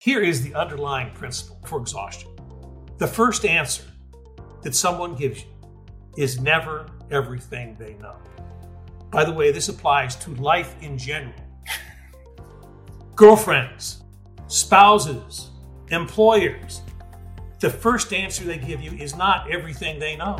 Here is the underlying principle for exhaustion. The first answer that someone gives you is never everything they know. By the way, this applies to life in general. Girlfriends, spouses, employers. The first answer they give you is not everything they know.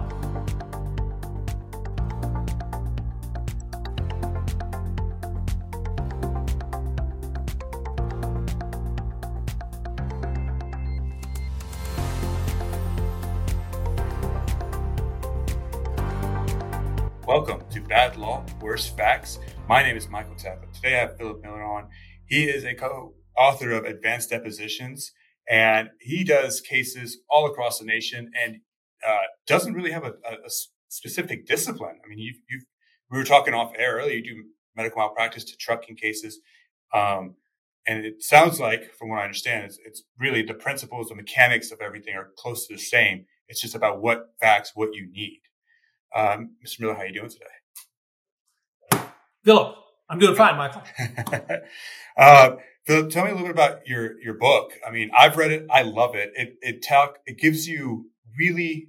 Worse Facts. My name is Michael Takla. Today I have Philip Miller on. He is a co-author of Advanced Depositions, and he does cases all across the nation and uh, doesn't really have a, a, a, specific discipline. I mean, you've, you've, we were talking off air earlier. You do medical malpractice to trucking cases, um, and it sounds like, from what I understand, it's, it's really the principles, the mechanics of everything are close to the same. It's just about what facts, what you need. Um, Mr. Miller, how are you doing today? Philip, I'm doing fine, Michael. uh, Philip, tell me a little bit about your your book. I mean, I've read it. I love it. It it talk it gives you really.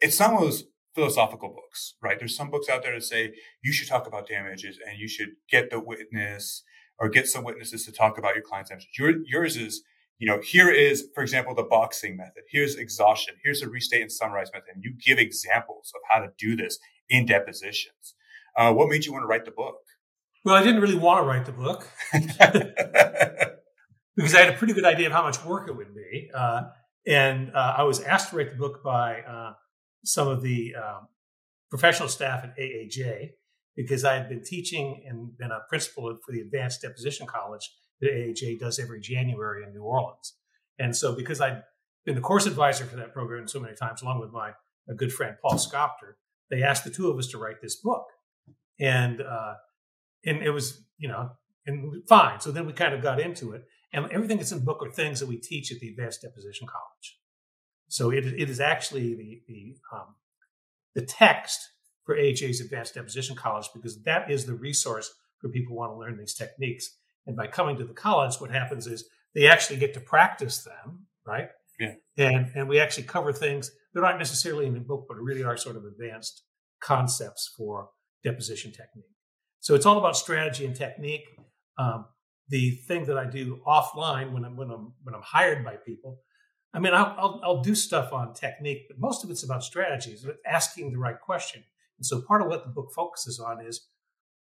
It's some of those philosophical books, right? There's some books out there that say you should talk about damages and you should get the witness or get some witnesses to talk about your client's damages. Your, yours is you know, here is, for example, the boxing method. Here's exhaustion. Here's a restate and summarize method. And you give examples of how to do this in depositions. Uh, what made you want to write the book? Well, I didn't really want to write the book because I had a pretty good idea of how much work it would be. Uh, and uh, I was asked to write the book by uh, some of the um, professional staff at AAJ because I had been teaching and been a principal for the Advanced Deposition College the AAJ does every January in New Orleans. And so, because I'd been the course advisor for that program so many times, along with my good friend Paul Scoptur, they asked the two of us to write this book, and uh, and it was you know and fine. So then we kind of got into it, and everything that's in the book are things that we teach at the Advanced Deposition College. So it, it is actually the the um, the text for AAJ's Advanced Deposition College because that is the resource for people who want to learn these techniques. And by coming to the college, what happens is they actually get to practice them, right? Yeah. And and we actually cover things that aren't necessarily in the book, but really are sort of advanced concepts for deposition technique. So it's all about strategy and technique. Um, the thing that I do offline when I'm when I'm when I'm hired by people, I mean, I'll, I'll, I'll do stuff on technique, but most of it's about strategies, asking the right question. And so part of what the book focuses on is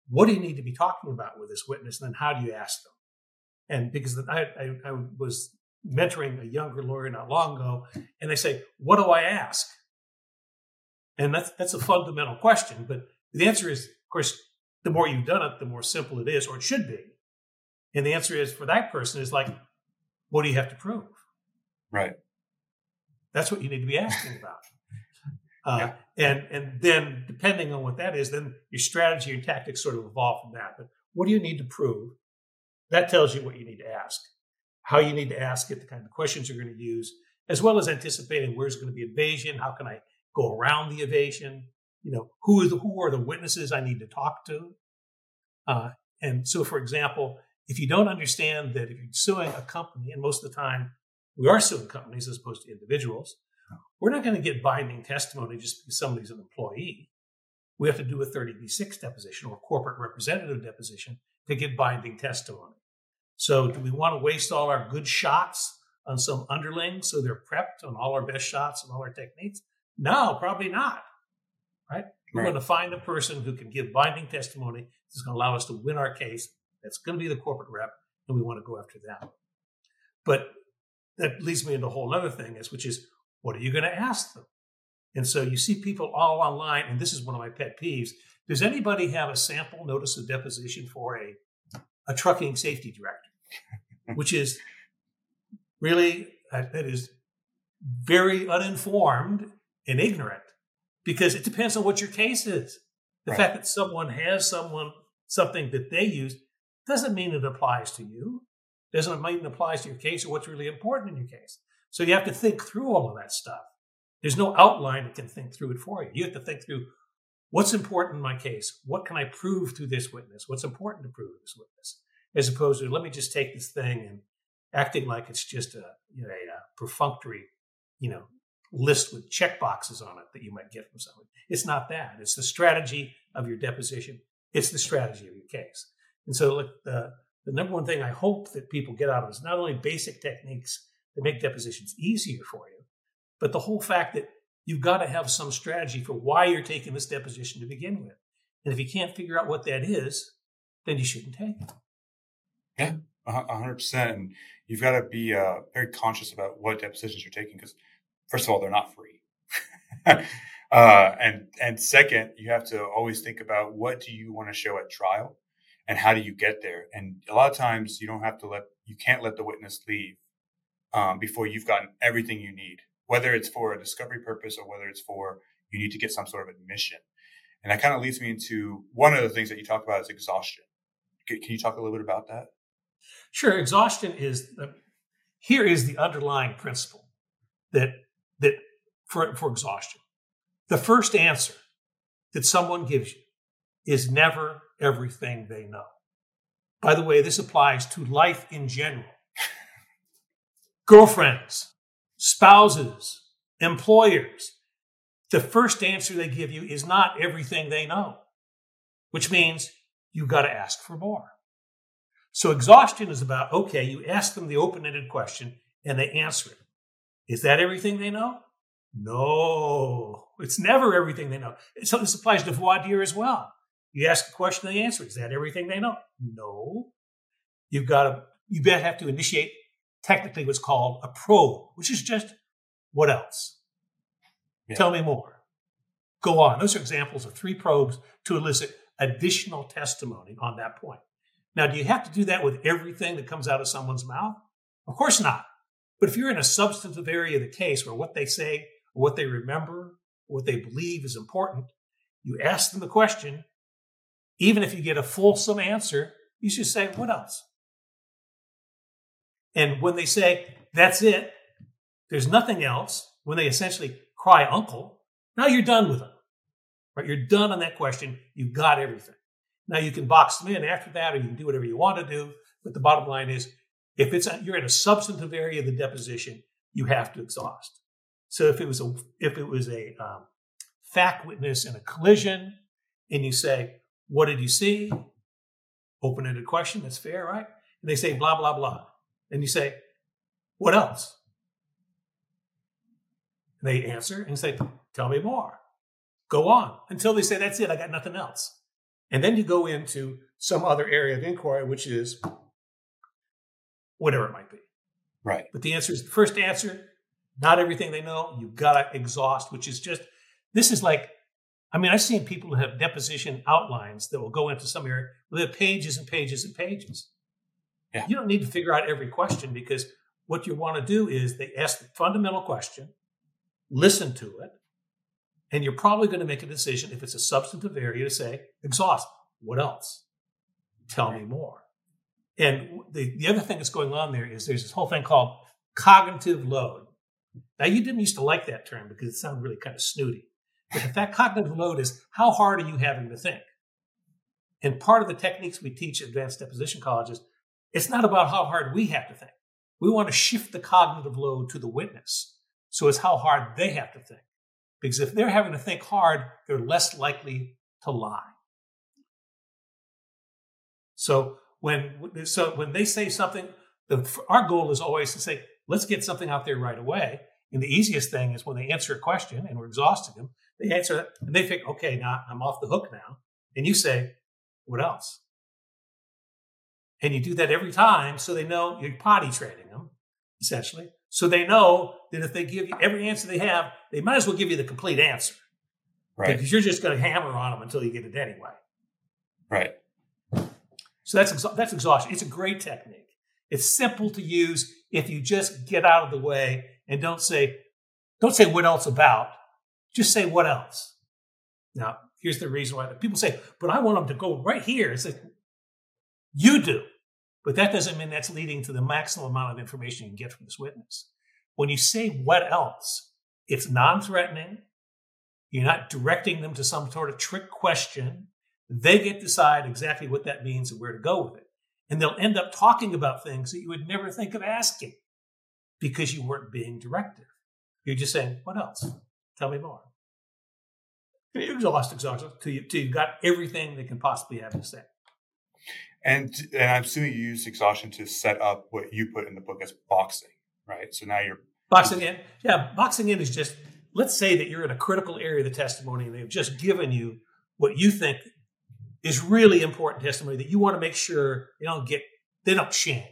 what do you need to be talking about with this witness? And then how do you ask them? And because I, I, I was mentoring a younger lawyer not long ago, and they say, What do I ask? And that's, that's a fundamental question. But the answer is, of course, the more you've done it, the more simple it is, or it should be. And the answer is for that person is like, What do you have to prove? Right. That's what you need to be asking about. Uh, yeah. And and then depending on what that is, then your strategy and tactics sort of evolve from that. But what do you need to prove? That tells you what you need to ask, how you need to ask it, the kind of questions you're going to use, as well as anticipating where's going to be evasion, how can I go around the evasion, you know, who are the, who are the witnesses I need to talk to. Uh, and so, for example, if you don't understand that if you're suing a company, and most of the time we are suing companies as opposed to individuals, we're not going to get binding testimony just because somebody's an employee. We have to do a 30B6 deposition or corporate representative deposition to get binding testimony. So, do we want to waste all our good shots on some underling so they're prepped on all our best shots and all our techniques? No, probably not. Right? We're right. going to find the person who can give binding testimony that's going to allow us to win our case. That's going to be the corporate rep, and we want to go after them. But that leads me into a whole other thing, is which is what are you going to ask them? And so you see people all online, and this is one of my pet peeves. Does anybody have a sample notice of deposition for a, a trucking safety director, which is really, that is very uninformed and ignorant because it depends on what your case is. The right. fact that someone has someone something that they use doesn't mean it applies to you. Doesn't mean it applies to your case or what's really important in your case. So you have to think through all of that stuff. There's no outline that can think through it for you. You have to think through what's important in my case? What can I prove through this witness? What's important to prove to this witness? As opposed to let me just take this thing and acting like it's just a, you know, a, a perfunctory, you know, list with check boxes on it that you might get from someone. It's not that. It's the strategy of your deposition. It's the strategy of your case. And so, look, the the number one thing I hope that people get out of is not only basic techniques that make depositions easier for you, but the whole fact that you've got to have some strategy for why you're taking this deposition to begin with. And if you can't figure out what that is, then you shouldn't take it. Yeah, hundred percent. And you've got to be uh, very conscious about what depositions you're taking because, first of all, they're not free. uh, and and second, you have to always think about what do you want to show at trial, and how do you get there. And a lot of times, you don't have to let you can't let the witness leave um, before you've gotten everything you need, whether it's for a discovery purpose or whether it's for you need to get some sort of admission. And that kind of leads me into one of the things that you talk about is exhaustion. Can you talk a little bit about that? Sure. Exhaustion is the, here is the underlying principle that that for, for exhaustion. The first answer that someone gives you is never everything they know. By the way, this applies to life in general. Girlfriends, spouses, employers. The first answer they give you is not everything they know, which means you've got to ask for more. So exhaustion is about, okay, you ask them the open ended question and they answer it. Is that everything they know? No, it's never everything they know. So this applies to voir dire as well. You ask a question, they answer. Is that everything they know? No. You've got to, you better have to initiate technically what's called a probe, which is just what else? Yeah. Tell me more. Go on. Those are examples of three probes to elicit additional testimony on that point. Now, do you have to do that with everything that comes out of someone's mouth? Of course not. But if you're in a substantive area of the case where what they say, what they remember, what they believe is important, you ask them the question. Even if you get a fulsome answer, you should say, What else? And when they say, That's it, there's nothing else, when they essentially cry uncle, now you're done with them. Right? You're done on that question. You've got everything. Now you can box them in after that, or you can do whatever you want to do. But the bottom line is, if it's a, you're in a substantive area of the deposition, you have to exhaust. So if it was a if it was a um, fact witness in a collision, and you say, "What did you see?" Open-ended question. That's fair, right? And they say blah blah blah, and you say, "What else?" And they answer and say, "Tell me more." Go on until they say, "That's it. I got nothing else." And then you go into some other area of inquiry, which is whatever it might be. Right. But the answer is the first answer, not everything they know. You've got to exhaust, which is just, this is like, I mean, I've seen people who have deposition outlines that will go into some area where they have pages and pages and pages. Yeah. You don't need to figure out every question because what you want to do is they ask the fundamental question, listen to it, and you're probably going to make a decision if it's a substantive area to say, exhaust. What else? Tell me more. And the, the other thing that's going on there is there's this whole thing called cognitive load. Now, you didn't used to like that term because it sounded really kind of snooty. But that cognitive load is how hard are you having to think? And part of the techniques we teach at advanced deposition colleges, it's not about how hard we have to think. We want to shift the cognitive load to the witness. So it's how hard they have to think. Because if they're having to think hard, they're less likely to lie. So when so when they say something, the, our goal is always to say, let's get something out there right away. And the easiest thing is when they answer a question and we're exhausting them, they answer it and they think, okay, now I'm off the hook now. And you say, what else? And you do that every time so they know you're potty training them, essentially. So they know that if they give you every answer they have, they might as well give you the complete answer. Right. Because you're just going to hammer on them until you get it anyway. Right. So that's that's exhaustion. It's a great technique. It's simple to use if you just get out of the way and don't say don't say what else about. Just say what else. Now, here's the reason why people say, "But I want them to go right here." It's like you do. But that doesn't mean that's leading to the maximum amount of information you can get from this witness. When you say what else, it's non threatening. You're not directing them to some sort of trick question. They get to decide exactly what that means and where to go with it. And they'll end up talking about things that you would never think of asking because you weren't being directive. You're just saying, what else? Tell me more. You exhaust, exhaust, till you, till you got everything they can possibly have to say. And, and I'm assuming you use exhaustion to set up what you put in the book as boxing, right? So now you're boxing in. Yeah, boxing in is just let's say that you're in a critical area of the testimony and they've just given you what you think is really important testimony that you want to make sure they don't get they don't change.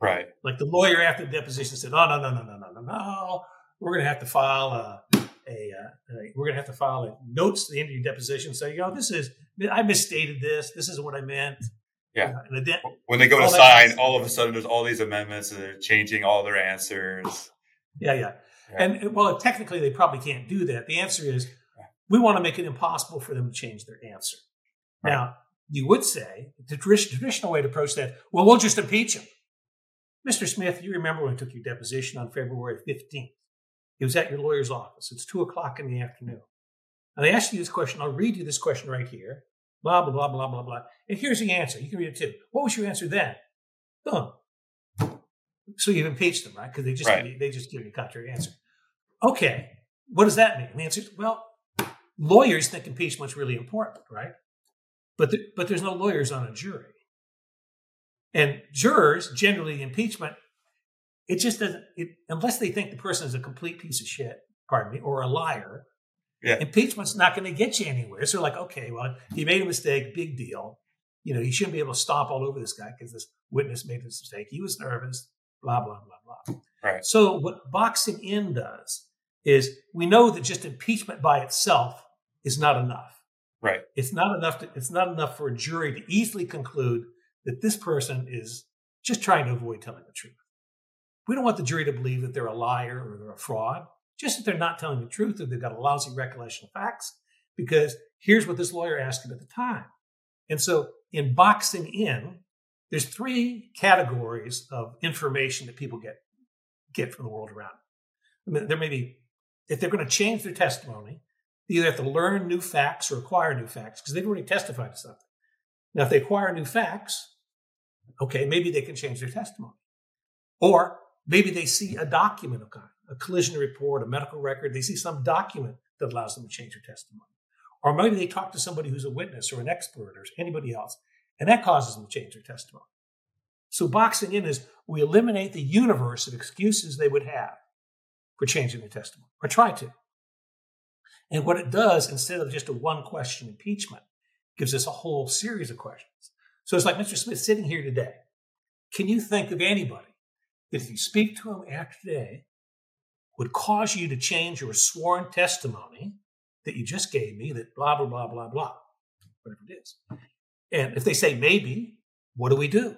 Right. Like the lawyer after the deposition said, "Oh no no no no no no no, we're going to have to file a, a, uh, a we're going to have to file a notes to the end of your deposition. So you know this is I misstated this. This isn't what I meant." Yeah. Uh, de- when they go to sign, all of a sudden there's all these amendments and they're changing all their answers. Yeah, yeah. yeah. And well, technically they probably can't do that. The answer is we want to make it impossible for them to change their answer. Right. Now, you would say the traditional way to approach that, well, we'll just impeach him. Mr. Smith, you remember when I took your deposition on February 15th? It was at your lawyer's office. It's two o'clock in the afternoon. And I asked you this question. I'll read you this question right here. Blah, blah, blah, blah, blah, blah. And here's the answer. You can read it too. What was your answer then? Boom. So you've impeached them, right? Because they just right. they just give you a contrary answer. Okay. What does that mean? the answer is, well, lawyers think impeachment's really important, right? But the, but there's no lawyers on a jury. And jurors, generally, the impeachment, it just doesn't, it, unless they think the person is a complete piece of shit, pardon me, or a liar, yeah. impeachment's not going to get you anywhere. So, like, okay, well, he made a mistake, big deal. You know, he shouldn't be able to stomp all over this guy because this witness made this mistake. He was nervous, blah, blah, blah, blah. Right. So, what boxing in does is we know that just impeachment by itself is not enough. Right. It's not enough. To, it's not enough for a jury to easily conclude that this person is just trying to avoid telling the truth. We don't want the jury to believe that they're a liar or they're a fraud, just that they're not telling the truth or they've got a lousy recollection of facts. Because here's what this lawyer asked him at the time. And so, in boxing in, there's three categories of information that people get get from the world around. I mean, there may be if they're going to change their testimony, they either have to learn new facts or acquire new facts because they've already testified to something. Now, if they acquire new facts, okay, maybe they can change their testimony. Or maybe they see a document of kind, a collision report, a medical record. They see some document that allows them to change their testimony. Or maybe they talk to somebody who's a witness or an expert or anybody else, and that causes them to change their testimony. So boxing in is we eliminate the universe of excuses they would have for changing their testimony, or try to. And what it does, instead of just a one question impeachment, gives us a whole series of questions. So it's like Mr. Smith sitting here today. Can you think of anybody that if you speak to him after today would cause you to change your sworn testimony that you just gave me that blah, blah, blah, blah, blah, whatever it is? And if they say maybe, what do we do?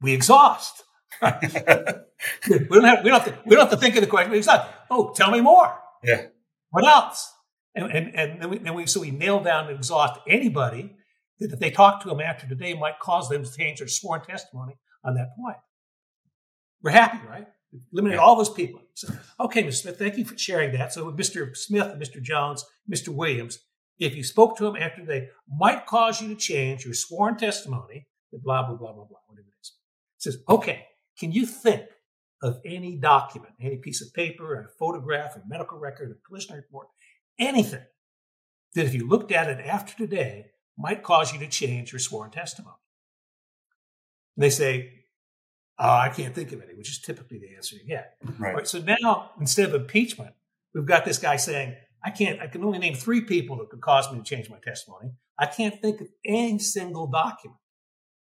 We exhaust. we, don't have, we, don't have to, we don't have to think of the question. We exhaust. Oh, tell me more. Yeah. What else? And and and then we, then we so we nail down and exhaust anybody that if they talk to them after today might cause them to change their sworn testimony on that point. We're happy, right? Eliminate all those people. So, okay, Mr. Smith, thank you for sharing that. So Mr. Smith, Mr. Jones, Mr. Williams, if you spoke to them after they might cause you to change your sworn testimony, blah, blah, blah, blah, blah, whatever it is. It says, okay, can you think of any document, any piece of paper, a photograph, a medical record, a collision report, anything that if you looked at it after today might cause you to change your sworn testimony. And they say, oh, I can't think of any, which is typically the answer you get. Right. right. So now, instead of impeachment, we've got this guy saying, I can't, I can only name three people that could cause me to change my testimony. I can't think of any single document.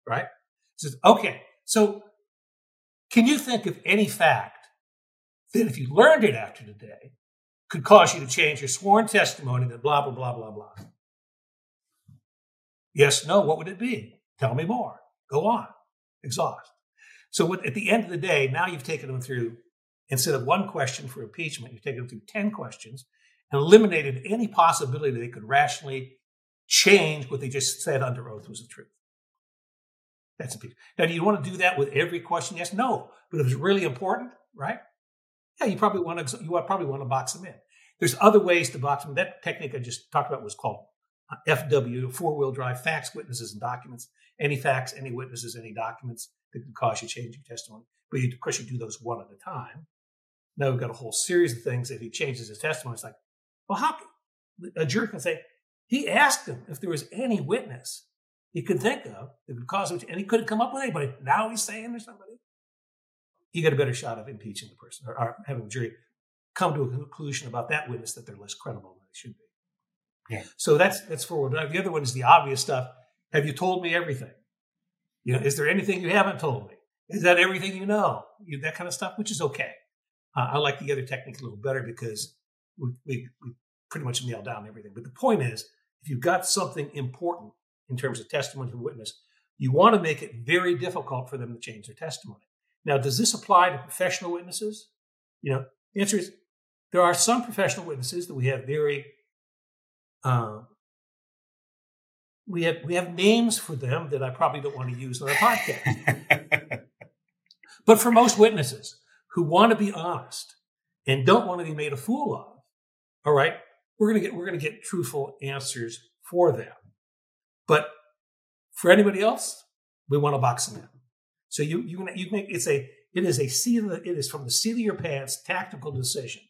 Right? He says, okay, so can you think of any fact that if you learned it after today could cause you to change your sworn testimony that blah, blah, blah, blah, blah? Yes, no, what would it be? Tell me more. Go on. Exhaust. So what, at the end of the day, now you've taken them through, instead of one question for impeachment, you've taken them through 10 questions and eliminated any possibility that they could rationally change what they just said under oath was the truth. That's piece. Now, do you want to do that with every question? Yes, no. But if it's really important, right? Yeah, you probably want to. You probably want to box them in. There's other ways to box them. That technique I just talked about was called FW, four wheel drive, facts, witnesses, and documents. Any facts, any witnesses, any documents that could cause you change your testimony. But you, of course, you do those one at a time. Now we've got a whole series of things. If he changes his testimony, it's like, well, how can a jury can say he asked him if there was any witness he could think of that could cause him, to, and he couldn't come up with anybody. Now he's saying there's somebody. You get a better shot of impeaching the person or, or having the jury come to a conclusion about that witness that they're less credible than they should be. Yeah. So that's that's forward. Now, the other one is the obvious stuff. Have you told me everything? You know, is there anything you haven't told me? Is that everything you know? You, that kind of stuff, which is okay. Uh, I like the other technique a little better because we, we, we pretty much nail down everything. But the point is, if you've got something important in terms of testimony from witness, you want to make it very difficult for them to change their testimony. Now, does this apply to professional witnesses? You know, the answer is there are some professional witnesses that we have very uh, we have we have names for them that I probably don't want to use on our podcast. but for most witnesses who want to be honest and don't want to be made a fool of, all right, we're gonna get we're gonna get truthful answers for them. But for anybody else, we want to box them in. So you you you make it's a it is a seat of the, it is from the seat of your pants tactical decision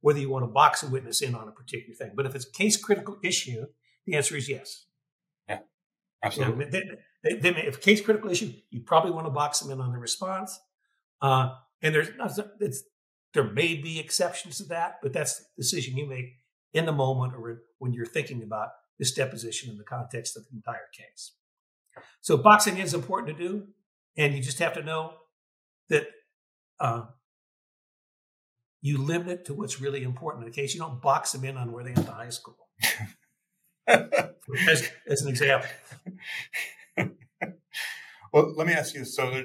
whether you want to box a witness in on a particular thing. But if it's a case critical issue, the answer is yes. Yeah, absolutely. You know, they, they, they, if case critical issue, you probably want to box them in on the response. Uh, and there's it's, there may be exceptions to that, but that's the decision you make in the moment or when you're thinking about this deposition in the context of the entire case. So boxing is important to do, and you just have to know that uh, you limit it to what's really important in the case. You don't box them in on where they went to high school. as, as, an example. well, let me ask you. So there,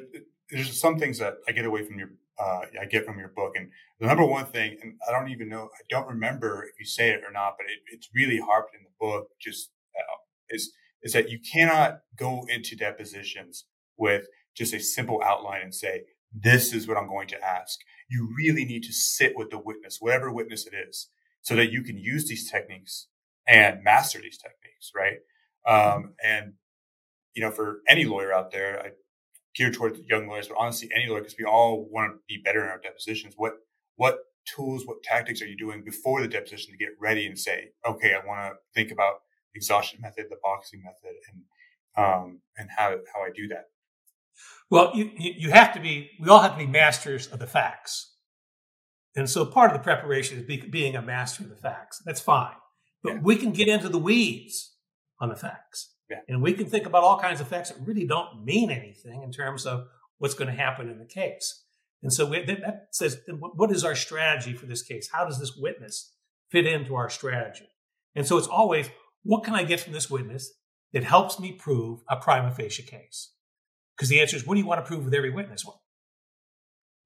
there's some things that I get away from your, uh, I get from your book, and the number one thing, and I don't even know, I don't remember if you say it or not, but it, it's really harped in the book. Just uh, is is that you cannot go into depositions with just a simple outline and say, this is what I'm going to ask. You really need to sit with the witness, whatever witness it is, so that you can use these techniques and master these techniques, right? Um, and, you know, for any lawyer out there, I gear towards young lawyers, but honestly, any lawyer, because we all want to be better in our depositions. What, what tools, what tactics are you doing before the deposition to get ready and say, okay, I want to think about exhaustion method, the boxing method, and, um, and how, how I do that? Well, you, you have to be, we all have to be masters of the facts. And so part of the preparation is be, being a master of the facts. That's fine. But yeah. we can get into the weeds on the facts. Yeah. And we can think about all kinds of facts that really don't mean anything in terms of what's going to happen in the case. And so we, that says, what is our strategy for this case? How does this witness fit into our strategy? And so it's always, what can I get from this witness that helps me prove a prima facie case? Because the answer is, what do you want to prove with every witness? Well,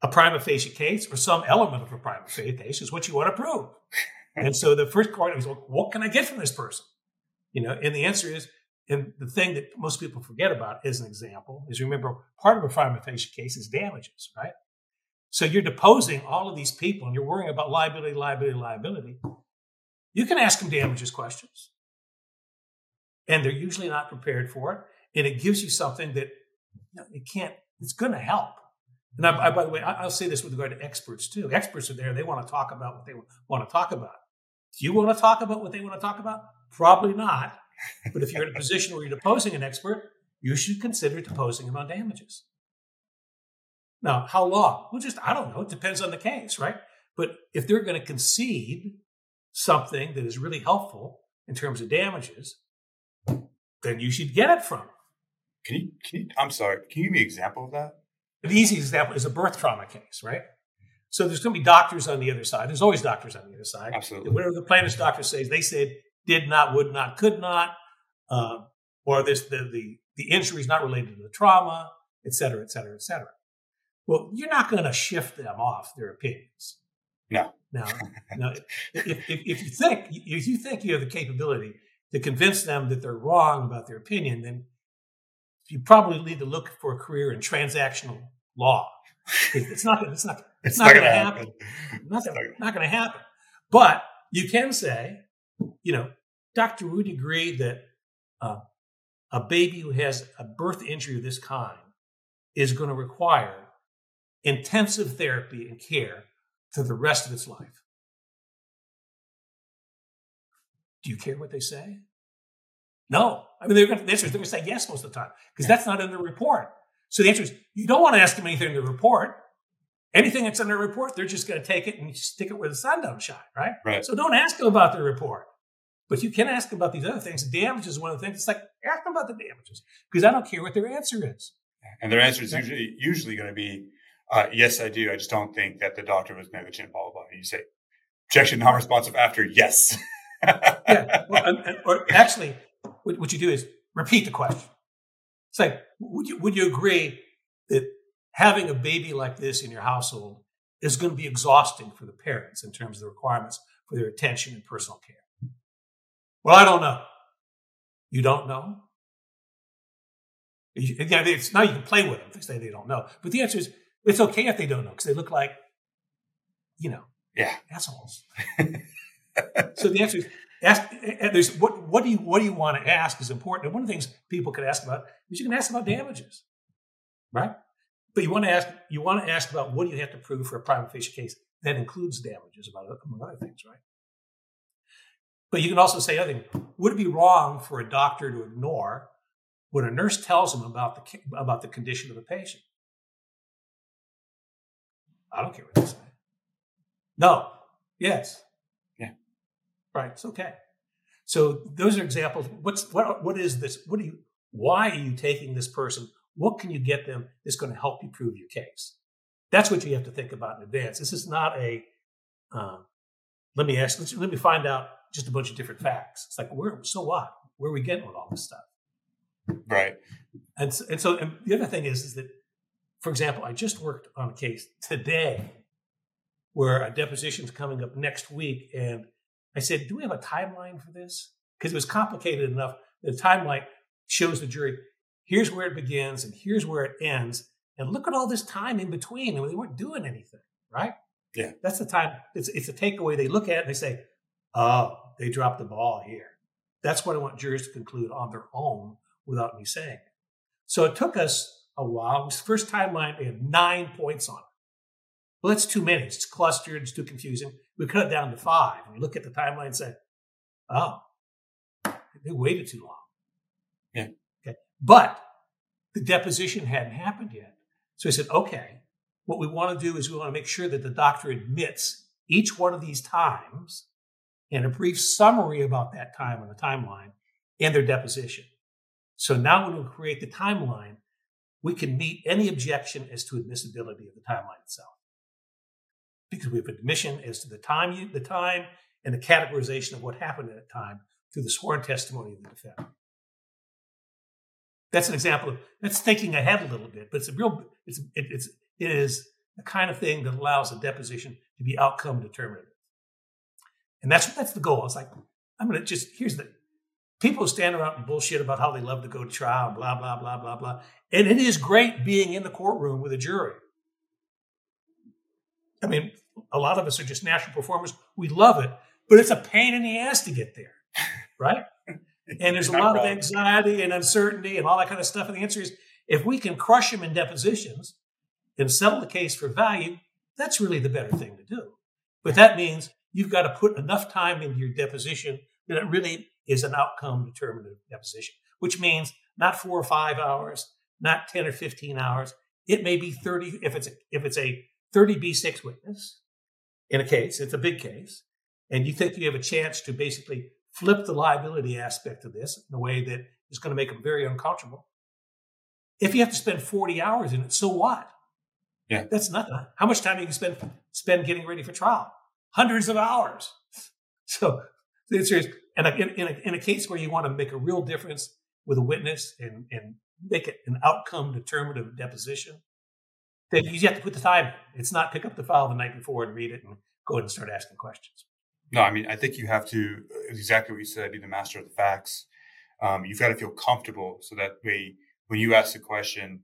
a prima facie case or some element of a prima facie case is what you want to prove. and so the first question is, well, what can I get from this person? You know, and the answer is, and the thing that most people forget about as an example is remember part of a prima facie case is damages, right? So you're deposing all of these people and you're worrying about liability, liability, liability. You can ask them damages questions. And they're usually not prepared for it. And it gives you something that it can't, it's going to help. And I, I, by the way, I, will say this with regard to experts too. Experts are there; they want to talk about what they want to talk about. Do you want to talk about what they want to talk about? Probably not. But if you're in a position where you're deposing an expert, you should consider deposing him on damages. Now, how long? Well, just I don't know. It depends on the case, right? But if they're going to concede something that is really helpful in terms of damages, then you should get it from them. Can you, can you, I'm sorry, can you give me an example of that? The easy example is a birth trauma case, right? So there's going to be doctors on the other side. There's always doctors on the other side. Absolutely. Whatever the plaintiff's doctor says, they said did not, would not, could not, uh, or this the, the the injury is not related to the trauma, et cetera, et cetera, et cetera. Well, you're not going to shift them off their opinions. No. No. now if, if, if you think if you think you have the capability to convince them that they're wrong about their opinion, then you probably need to look for a career in transactional law. It's not. It's not. It's, it's not, not going to happen. happen. Not, not going to happen. But you can say, you know, Doctor, would agreed that uh, a baby who has a birth injury of this kind is going to require intensive therapy and care for the rest of its life? Do you care what they say? No. I mean, they're going to, the answer is they're going to say yes most of the time because that's not in the report. So the answer is you don't want to ask them anything in the report. Anything that's in the report, they're just going to take it and stick it where the sun don't shine, right? Right. So don't ask them about the report. But you can ask them about these other things. Damages is one of the things. It's like ask them about the damages because I don't care what their answer is. And their answer is usually usually going to be, uh, "Yes, I do. I just don't think that the doctor was negligent." Blah blah blah. And you say, "Objection non-responsive." After yes. yeah. Well, or actually, what you do is repeat the question. It's like, would you would you agree that having a baby like this in your household is going to be exhausting for the parents in terms of the requirements for their attention and personal care? Well, I don't know. You don't know? It's now you can play with them. They say they don't know. But the answer is it's okay if they don't know because they look like, you know, yeah, assholes. so the answer is ask. There's what what do you what do you want to ask is important. And one of the things people can ask about is you can ask about damages, right? But you want to ask you want to ask about what do you have to prove for a prima facie case that includes damages, about among other things, right? But you can also say other things. Would it be wrong for a doctor to ignore what a nurse tells him about the about the condition of the patient? I don't care what they say. No. Yes. Right. It's okay. So those are examples. What's what? What is this? What do you? Why are you taking this person? What can you get them that's going to help you prove your case? That's what you have to think about in advance. This is not a. Um, let me ask. Let me find out just a bunch of different facts. It's like, where, so what? Where are we getting with all this stuff? Right. And so, and so and the other thing is, is that, for example, I just worked on a case today where a deposition is coming up next week. And I said, do we have a timeline for this? Because it was complicated enough. The timeline shows the jury, here's where it begins and here's where it ends. And look at all this time in between. And they weren't doing anything, right? Yeah. That's the time. It's, it's a takeaway. They look at it and they say, oh, they dropped the ball here. That's what I want jurors to conclude on their own without me saying it. So it took us a while. It was the first timeline, we had nine points on it. Well, that's too many. It's clustered, it's too confusing. We cut it down to five. And we look at the timeline and say, oh, they waited too long. Yeah. Okay. But the deposition hadn't happened yet. So I said, okay, what we want to do is we want to make sure that the doctor admits each one of these times and a brief summary about that time on the timeline in their deposition. So now when we create the timeline, we can meet any objection as to admissibility of the timeline itself. Because we have admission as to the time, you, the time and the categorization of what happened at that time through the sworn testimony of the defendant. That's an example of that's thinking ahead a little bit, but it's a real it's it, it's it is the kind of thing that allows a deposition to be outcome determinative. And that's that's the goal. It's like I'm gonna just here's the people stand around and bullshit about how they love to go to trial blah blah blah blah blah. And it is great being in the courtroom with a jury. I mean, a lot of us are just natural performers. We love it, but it's a pain in the ass to get there, right? and there's a lot wrong. of anxiety and uncertainty and all that kind of stuff. And the answer is, if we can crush them in depositions and settle the case for value, that's really the better thing to do. But that means you've got to put enough time into your deposition that it really is an outcome determinative deposition, which means not four or five hours, not 10 or 15 hours. It may be 30 if it's a, if it's a 30B6 witness in a case, it's a big case, and you think you have a chance to basically flip the liability aspect of this in a way that is going to make them very uncomfortable. If you have to spend 40 hours in it, so what? Yeah. That's nothing. How much time you can spend spend getting ready for trial? hundreds of hours. So the answer is, and in, in, a, in a case where you want to make a real difference with a witness and, and make it an outcome determinative deposition, then you have to put the time. It's not pick up the file the night before and read it and go ahead and start asking questions. No, I mean, I think you have to, exactly what you said, be the master of the facts. Um, you've got to feel comfortable so that way, when you ask the question,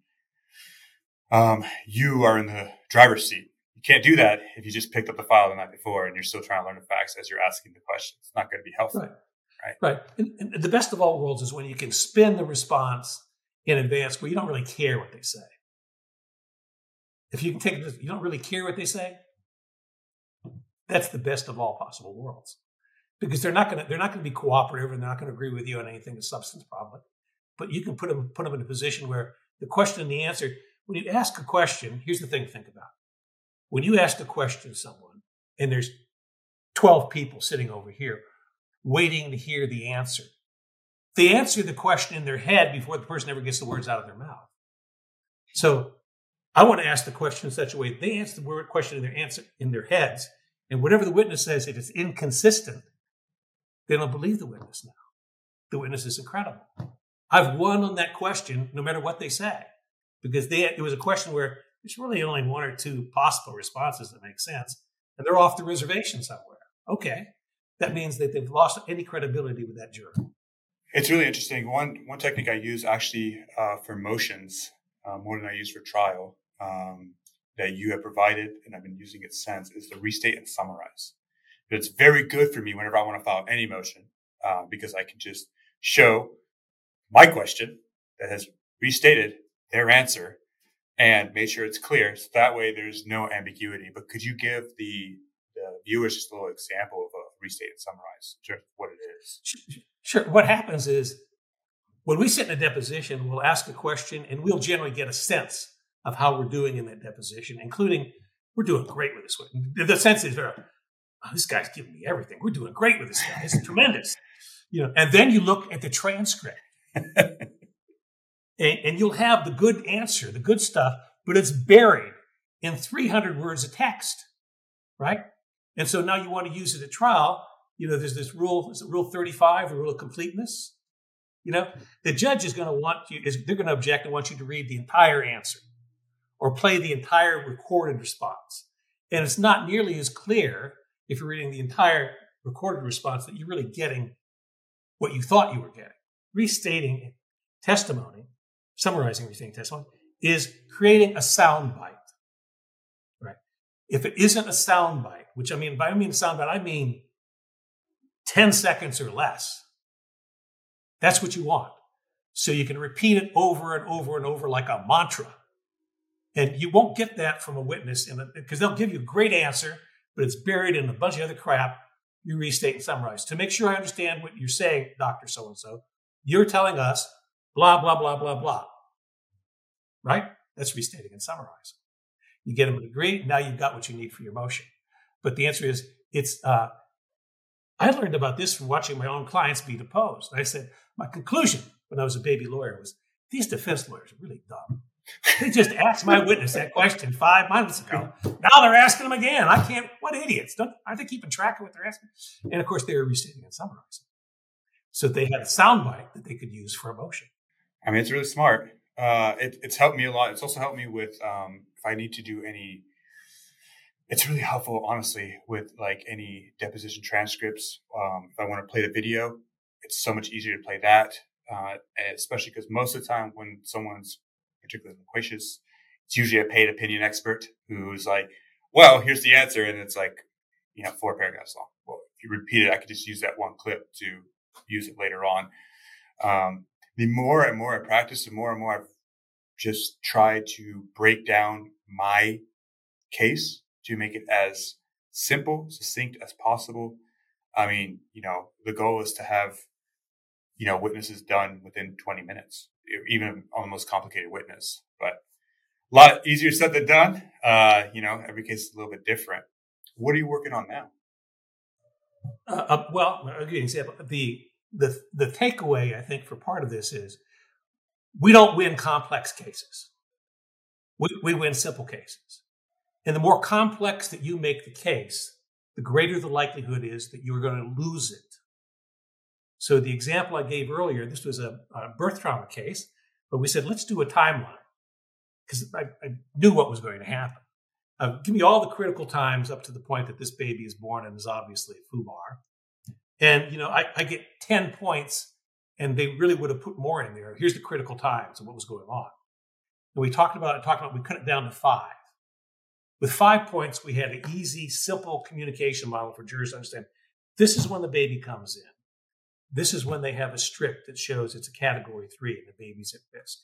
um, you are in the driver's seat You can't do that if you just picked up the file the night before and you're still trying to learn the facts as you're asking the question. It's not going to be helpful. Right. Right. Right. And, and the best of all worlds is when you can spin the response in advance where you don't really care what they say. If you can take you don't really care what they say, that's the best of all possible worlds. Because they're not gonna they're not gonna be cooperative and they're not gonna agree with you on anything of substance probably. But you can put them put them in a position where the question and the answer, when you ask a question, here's the thing to think about. When you ask a question to someone and there's 12 people sitting over here waiting to hear the answer, they answer the question in their head before the person ever gets the words out of their mouth. So I want to ask the question in such a way they answer the word question in their answer in their heads, and whatever the witness says, if it's inconsistent, they don't believe the witness now. The witness is incredible. I've won on that question, no matter what they say, because they it was a question where there's really only one or two possible responses that make sense, and they're off the reservation somewhere. Okay, that means that they've lost any credibility with that juror. It's really interesting. One one technique I use actually uh, for motions uh, more than I use for trial um, that you have provided, and I've been using it since, is to restate and summarize. But it's very good for me whenever I want to file any motion uh, because I can just show my question that has restated their answer and made sure it's clear. So that way there's no ambiguity. But could you give the, the viewers just a little example of a restate and summarize just what it is? Sure. What happens is when we sit in a deposition, we'll ask a question and we'll generally get a sense of how we're doing in that deposition, including we're doing great with this one. The sense is, uh, oh, this guy's giving me everything. We're doing great with this guy. It's tremendous. You know, and then you look at the transcript, and, and you'll have the good answer, the good stuff, but it's buried in 300 words of text, right? And so now you want to use it at trial. You know, there's this rule, is it rule 35, the rule of completeness? You know, the judge is going to want you, is they're going to object and want you to read the entire answer or play the entire recorded response. And it's not nearly as clear if you're reading the entire recorded response that you're really getting what you thought you were getting. Restating testimony, summarizing restating testimony, is creating a sound bite. Right? If it isn't a sound bite, which I mean, by I mean sound bite, I mean 10 seconds or less. That's what you want. So you can repeat it over and over and over like a mantra and you won't get that from a witness because they'll give you a great answer, but it's buried in a bunch of other crap. You restate and summarize. To make sure I understand what you're saying, Dr. So and so, you're telling us blah, blah, blah, blah, blah. Right? That's restating and summarizing. You get them to agree. Now you've got what you need for your motion. But the answer is it's, uh, I learned about this from watching my own clients be deposed. I said, my conclusion when I was a baby lawyer was these defense lawyers are really dumb. They just asked my witness that question five months ago. Now they're asking them again. I can't. What idiots? Don't aren't they keeping track of what they're asking? And of course, they were restating and summarizing. So they had a soundbite that they could use for a motion. I mean, it's really smart. Uh, it, it's helped me a lot. It's also helped me with um, if I need to do any. It's really helpful, honestly, with like any deposition transcripts. Um, if I want to play the video, it's so much easier to play that, uh, especially because most of the time when someone's particularly loquacious. It's usually a paid opinion expert who's like, well, here's the answer. And it's like, you know, four paragraphs long. Well, if you repeat it, I could just use that one clip to use it later on. Um, the more and more I practice, the more and more I've just tried to break down my case to make it as simple, succinct as possible. I mean, you know, the goal is to have, you know, witnesses done within 20 minutes even on the most complicated witness. But a lot easier said than done. Uh, you know, every case is a little bit different. What are you working on now? Uh, uh, well, an example. The, the, the takeaway, I think, for part of this is we don't win complex cases. We, we win simple cases. And the more complex that you make the case, the greater the likelihood is that you're going to lose it so the example I gave earlier, this was a, a birth trauma case, but we said, let's do a timeline because I, I, knew what was going to happen. Uh, give me all the critical times up to the point that this baby is born and is obviously a FUBAR. And, you know, I, I get 10 points and they really would have put more in there. Here's the critical times and what was going on. And we talked about it, talked about, we cut it down to five. With five points, we had an easy, simple communication model for jurors to understand this is when the baby comes in This is when they have a strip that shows it's a category three and the baby's at risk.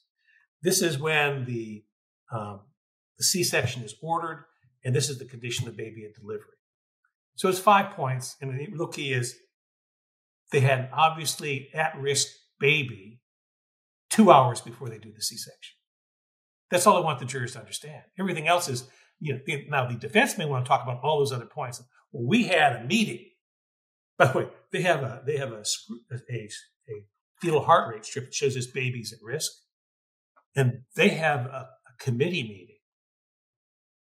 This is when the um, the C-section is ordered, and this is the condition of the baby at delivery. So it's five points, and the real is they had an obviously at-risk baby two hours before they do the C-section. That's all I want the jurors to understand. Everything else is, you know, now the defense may want to talk about all those other points. Well, we had a meeting. By the way, they have a they have a a, a fetal heart rate strip that shows this baby's at risk, and they have a, a committee meeting.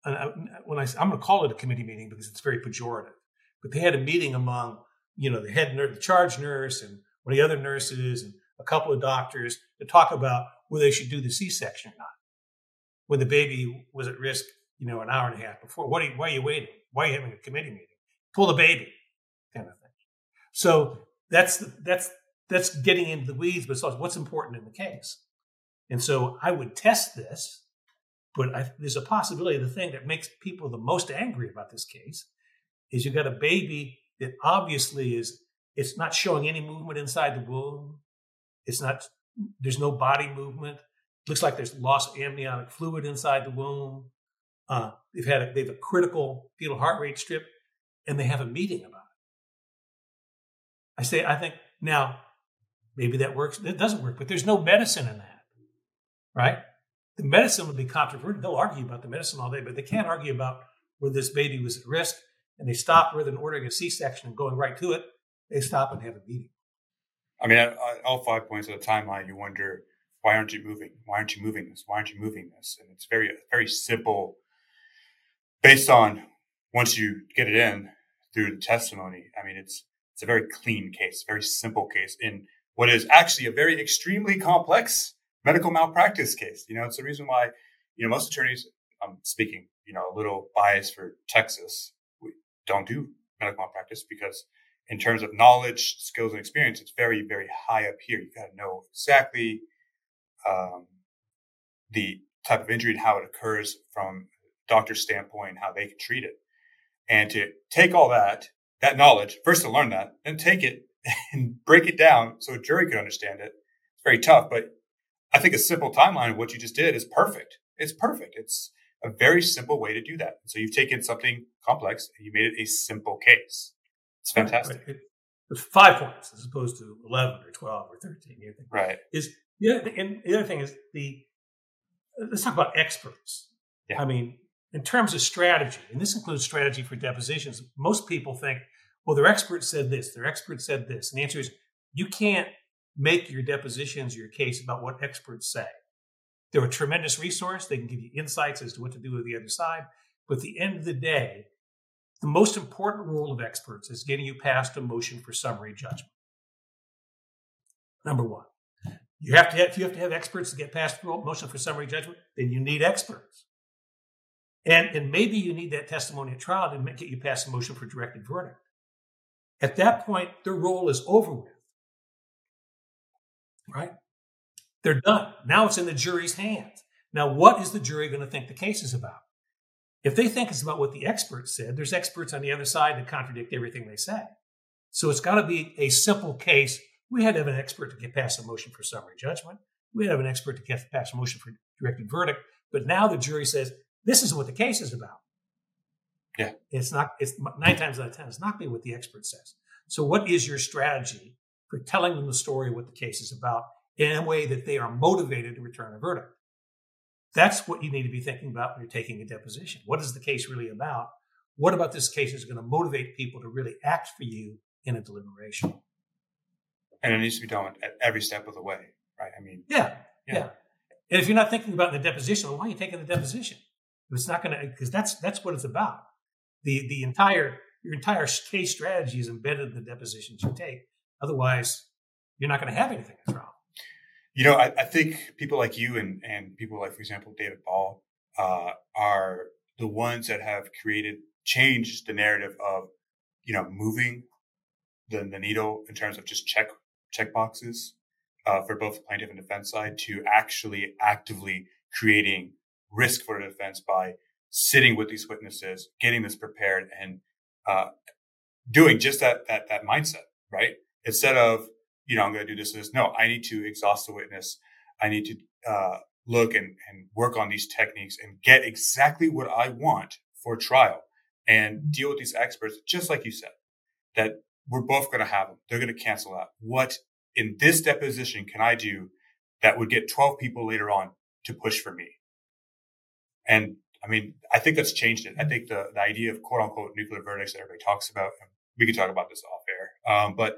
And I, when I I'm going to call it a committee meeting because it's very pejorative, but they had a meeting among you know the head nurse, the charge nurse, and one of the other nurses, and a couple of doctors to talk about whether they should do the C-section or not when the baby was at risk, you know, an hour and a half before. What are you, why are you waiting? Why are you having a committee meeting? Pull the baby, kind of thing. So that's that's that's getting into the weeds, but it's also what's important in the case. And so I would test this, but I, there's a possibility the thing that makes people the most angry about this case is you've got a baby that obviously is it's not showing any movement inside the womb. It's not there's no body movement. Looks like there's loss of amniotic fluid inside the womb. Uh, they've had a, they have a critical fetal heart rate strip, and they have a meeting about. I say, I think now maybe that works. It doesn't work, but there's no medicine in that, right? The medicine would be controversial. They'll argue about the medicine all day, but they can't argue about whether this baby was at risk. And they stop rather than ordering a C-section and going right to it. They stop and have a meeting. I mean, all five points of the timeline, you wonder why aren't you moving? Why aren't you moving this? Why aren't you moving this? And it's very, very simple based on once you get it in through the testimony. I mean, it's, it's a very clean case, very simple case in what is actually a very extremely complex medical malpractice case. You know, it's the reason why, you know, most attorneys, I'm speaking, you know, a little biased for Texas, we don't do medical malpractice because in terms of knowledge, skills, and experience, it's very, very high up here. You got to know exactly um, the type of injury and how it occurs from doctor's standpoint, how they can treat it. And to take all that, that knowledge, first to learn that, then take it and break it down so a jury could understand it. It's very tough, but I think a simple timeline of what you just did is perfect. It's perfect. It's a very simple way to do that. So you've taken something complex and you made it a simple case. It's fantastic. Right. It, five points as opposed to 11 or 12 or 13. You think, right. Is yeah, and the other thing is the let's talk about experts. Yeah. I mean, in terms of strategy, and this includes strategy for depositions, most people think, well, their expert said this, their expert said this. And the answer is you can't make your depositions your case about what experts say. They're a tremendous resource. They can give you insights as to what to do with the other side. But at the end of the day, the most important role of experts is getting you past a motion for summary judgment. Number one. You have to have, if you have to have experts to get past motion for summary judgment, then you need experts. And, and maybe you need that testimony at trial to get you past the motion for directed verdict. At that point, their role is over with. Right? They're done. Now it's in the jury's hands. Now, what is the jury going to think the case is about? If they think it's about what the experts said, there's experts on the other side that contradict everything they say. So it's got to be a simple case we had to have an expert to get past a motion for summary judgment. We had to have an expert to get past a motion for directed verdict. But now the jury says, this is what the case is about. Yeah. It's not, it's nine times out of 10, it's not be what the expert says. So what is your strategy for telling them the story of what the case is about in a way that they are motivated to return a verdict? That's what you need to be thinking about when you're taking a deposition. What is the case really about? What about this case is going to motivate people to really act for you in a deliberation? and it needs to be done at every step of the way, right? I mean, yeah, yeah. yeah. And if you're not thinking about the deposition, why are you taking the deposition? It's not going to because that's that's what it's about. The the entire your entire case strategy is embedded in the depositions you take. Otherwise, you're not going to have anything at trial. You know, I, I, think people like you and and people like, for example, David Ball, uh, are the ones that have created changed the narrative of you know moving the, the needle in terms of just check checkboxes uh, for both the plaintiff and defense side to actually actively creating risk for the defense by sitting with these witnesses, getting this prepared, and uh, doing just that that that mindset, right? Instead of you know, I'm going to do this, and this. No, I need to exhaust the witness. I need to uh, look and, and work on these techniques and get exactly what I want for trial and deal with these experts, just like you said, that we're both going to have them. They're going to cancel out. What in this deposition can I do that would get 12 people later on to push for me? And I mean, I think that's changed it. I think the, the idea of quote unquote nuclear verdicts that everybody talks about, we can talk about this off air. Um, but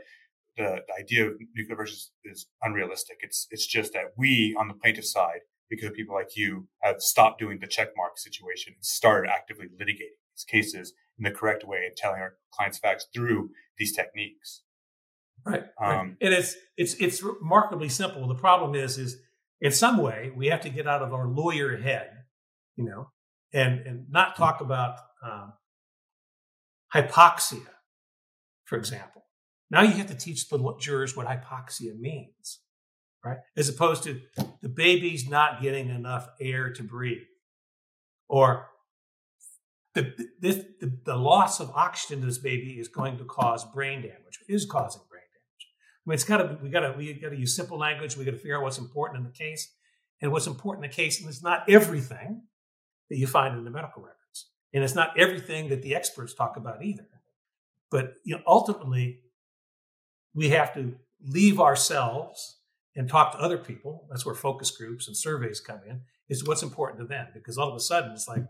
the, the, idea of nuclear verdicts is unrealistic. It's, it's just that we on the plaintiff side, because of people like you, have stopped doing the checkmark situation and started actively litigating these cases in the correct way and telling our clients facts through these techniques. Right. Um, right. And it's, it's, it's remarkably simple. The problem is, is in some way we have to get out of our lawyer head, you know, and and not talk about um, hypoxia, for example. Now you have to teach the jurors what hypoxia means, right? As opposed to the baby's not getting enough air to breathe, or the, this, the, the loss of oxygen to this baby is going to cause brain damage, is causing brain damage. I mean, it's got to we got to we got to use simple language. We got to figure out what's important in the case, and what's important in the case, and it's not everything that you find in the medical records. And it's not everything that the experts talk about either. But you know, ultimately, we have to leave ourselves and talk to other people. That's where focus groups and surveys come in, is what's important to them. Because all of a sudden, it's like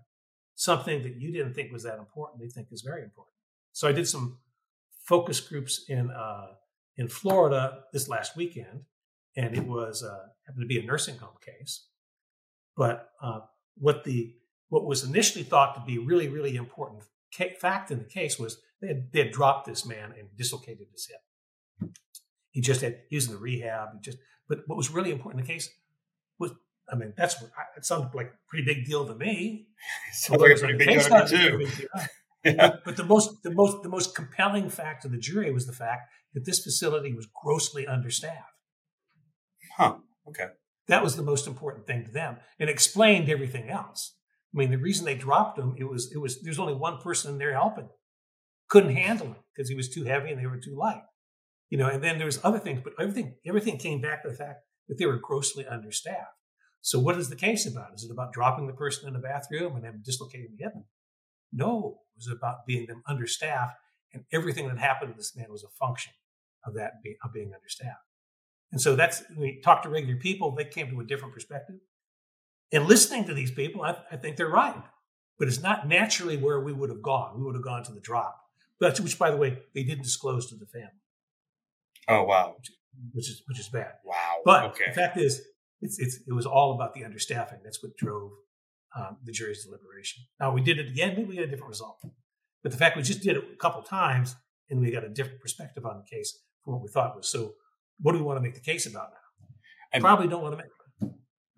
something that you didn't think was that important, they think is very important. So I did some focus groups in uh, in Florida this last weekend, and it was uh, happened to be a nursing home case. But uh, what the what was initially thought to be really, really important fact in the case was they had, they had dropped this man and dislocated his hip. He just had, he was in the rehab. He just, but what was really important in the case was, I mean, that's what it sounded like a pretty big deal to me. Sounds like a pretty big deal to me too. yeah. but, but the most, the most, the most compelling fact to the jury was the fact that this facility was grossly understaffed. Huh. Okay. That was the most important thing to them, and explained everything else. I mean, the reason they dropped him, it was it was there's only one person there helping. Couldn't handle him because he was too heavy and they were too light. You know, and then there was other things, but everything everything came back to the fact that they were grossly understaffed. So what is the case about? Is it about dropping the person in the bathroom and then dislocating the hip? No, it was about being them understaffed, and everything that happened to this man was a function of that being, of being understaffed. And so that's when we talk to regular people, they came to a different perspective. And listening to these people, I, I, think they're right. But it's not naturally where we would have gone. We would have gone to the drop, but which, by the way, they didn't disclose to the family. Oh wow, which, is which is bad. Wow. But okay. the fact is, it's, it's it was all about the understaffing. That's what drove um, the jury's deliberation. Now we did it again, maybe we got a different result. But the fact we just did it a couple times and we got a different perspective on the case from what we thought was. So, what do we want to make the case about now? And Probably don't want to make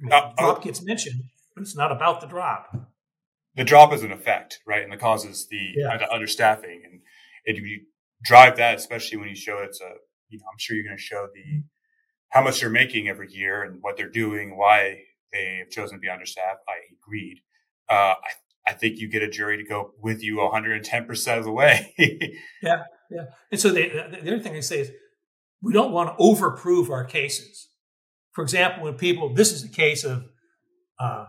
uh, drop oh. gets mentioned, but it's not about the drop. The drop is an effect, right? And the causes the, yeah. the understaffing. And if you drive that, especially when you show it's a, you know, I'm sure you're going to show the, how much they're making every year and what they're doing, why they have chosen to be understaffed, i.e. greed. Uh, I, I think you get a jury to go with you 110% of the way. yeah. Yeah. And so they, the other thing they say is we don't want to overprove our cases. For example, when people, this is a case of uh,